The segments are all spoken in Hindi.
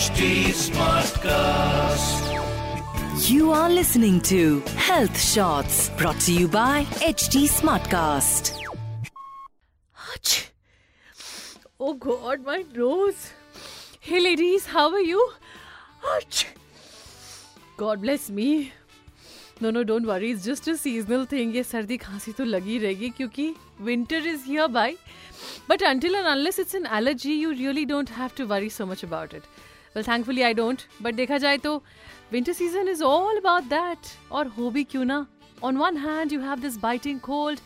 Smartcast. You are listening to Health Shots brought to you by HD Smartcast. Achh. Oh God, my nose. Hey ladies, how are you? Achh. God bless me. No no don't worry is just a seasonal thing ये सर्दी खांसी तो लगी रहेगी क्योंकि winter is here But but and and unless it's an allergy you really don't have to worry so much about it Well, thankfully I don't. But देखा जाए तो winter season is all about that. और हो भी क्यों ना? On one hand, you have this biting cold,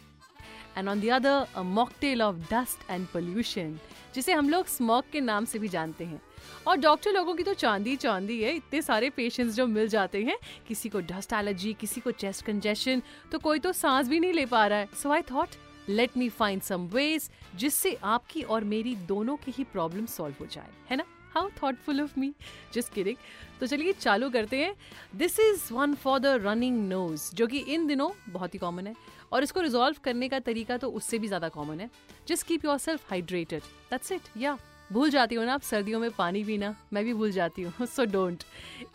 and on the other, a mocktail of dust and pollution, जिसे हम लोग स्मॉग के नाम से भी जानते हैं और डॉक्टर लोगों की तो चांदी चांदी है इतने सारे पेशेंट्स जो मिल जाते हैं किसी को डस्ट एलर्जी किसी को चेस्ट कंजेशन तो कोई तो सांस भी नहीं ले पा रहा है so I thought let me find some ways जिससे आपकी और मेरी दोनों की ही प्रॉब्लम सॉल्व हो जाए है ना how thoughtful of me just kidding तो चलिए, चालू करते हैं। This is one for the running nose जो कि इन दिनों बहुत ही कॉमन है। और इसको रिजॉल्व करने का तरीका तो उससे भी ज़्यादा कॉमन है। Just keep yourself hydrated that's it या भूल जाती हो ना आप सर्दियों में पानी पीना मैं भी भूल जाती हूँ सो डोंट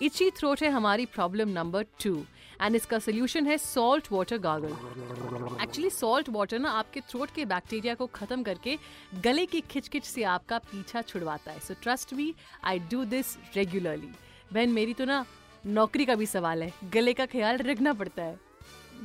इची थ्रोट है हमारी प्रॉब्लम नंबर टू एंड इसका सोल्यूशन है salt water gargle actually salt water ना आपके थ्रोट के बैक्टीरिया को खत्म करके गले की खिचकिच से आपका पीछा छुड़वाता है. So trust me I do this regularly बहन, मेरी तो ना नौकरी का भी सवाल है. गले का ख्याल रखना पड़ता है.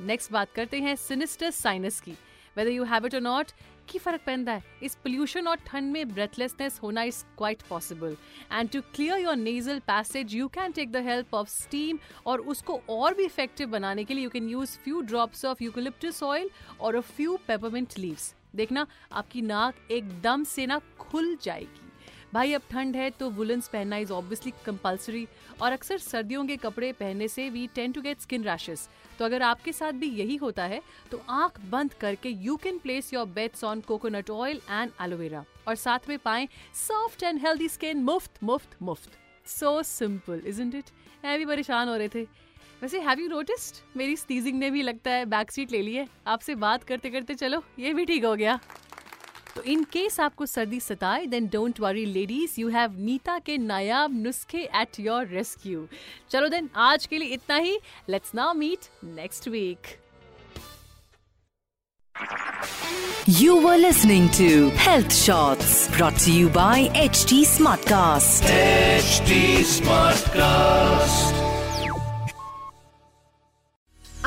नेक्स्ट बात करते हैं सिनिस्टर साइनस की. Whether you have it or not की फ़र्क पहनता है। इस पोल्यूशन और ठंड में ब्रेथलेसनेस होना is quite possible and to clear your nasal passage you can take the help of steam और उसको और भी इफ़ेक्टिव बनाने के लिए you can use few drops of eucalyptus oil और अ फ्यू पेपरमेंट लीव्स देखना, आपकी नाक एकदम से ना खुल जाएगी। भाई, अब ठंड है तो वुलन्स पहनना इज़ ऑब्वियसली कंपलसरी और अक्सर सर्दियों के कपड़े पहनने से we tend to get skin rashes तो अगर आपके साथ भी यही होता है तो आँख बंद करके you can place your bets on coconut oil and aloe vera और साथ में पाएँ सॉफ्ट एंड हेल्दी स्किन मुफ़्त मुफ़्त मुफ़्त. सो सिंपल इजंट इट मैं भी परेशान हो रहे थे. वैसे हैव यू नोटिस्ड मेरी स्टीजिंग ने भी लगता है बैक सीट ले ली है. आपसे बात करते करते चलो, ये भी ठीक हो गया. तो इन केस आपको सर्दी सताए then don't worry ladies you have Nita के नायाब नुस्खे एट योर रेस्क्यू चलो देन आज के लिए इतना ही let's now meet next week You were listening to Health Shots brought to you by HT Smartcast. HD Smartcast.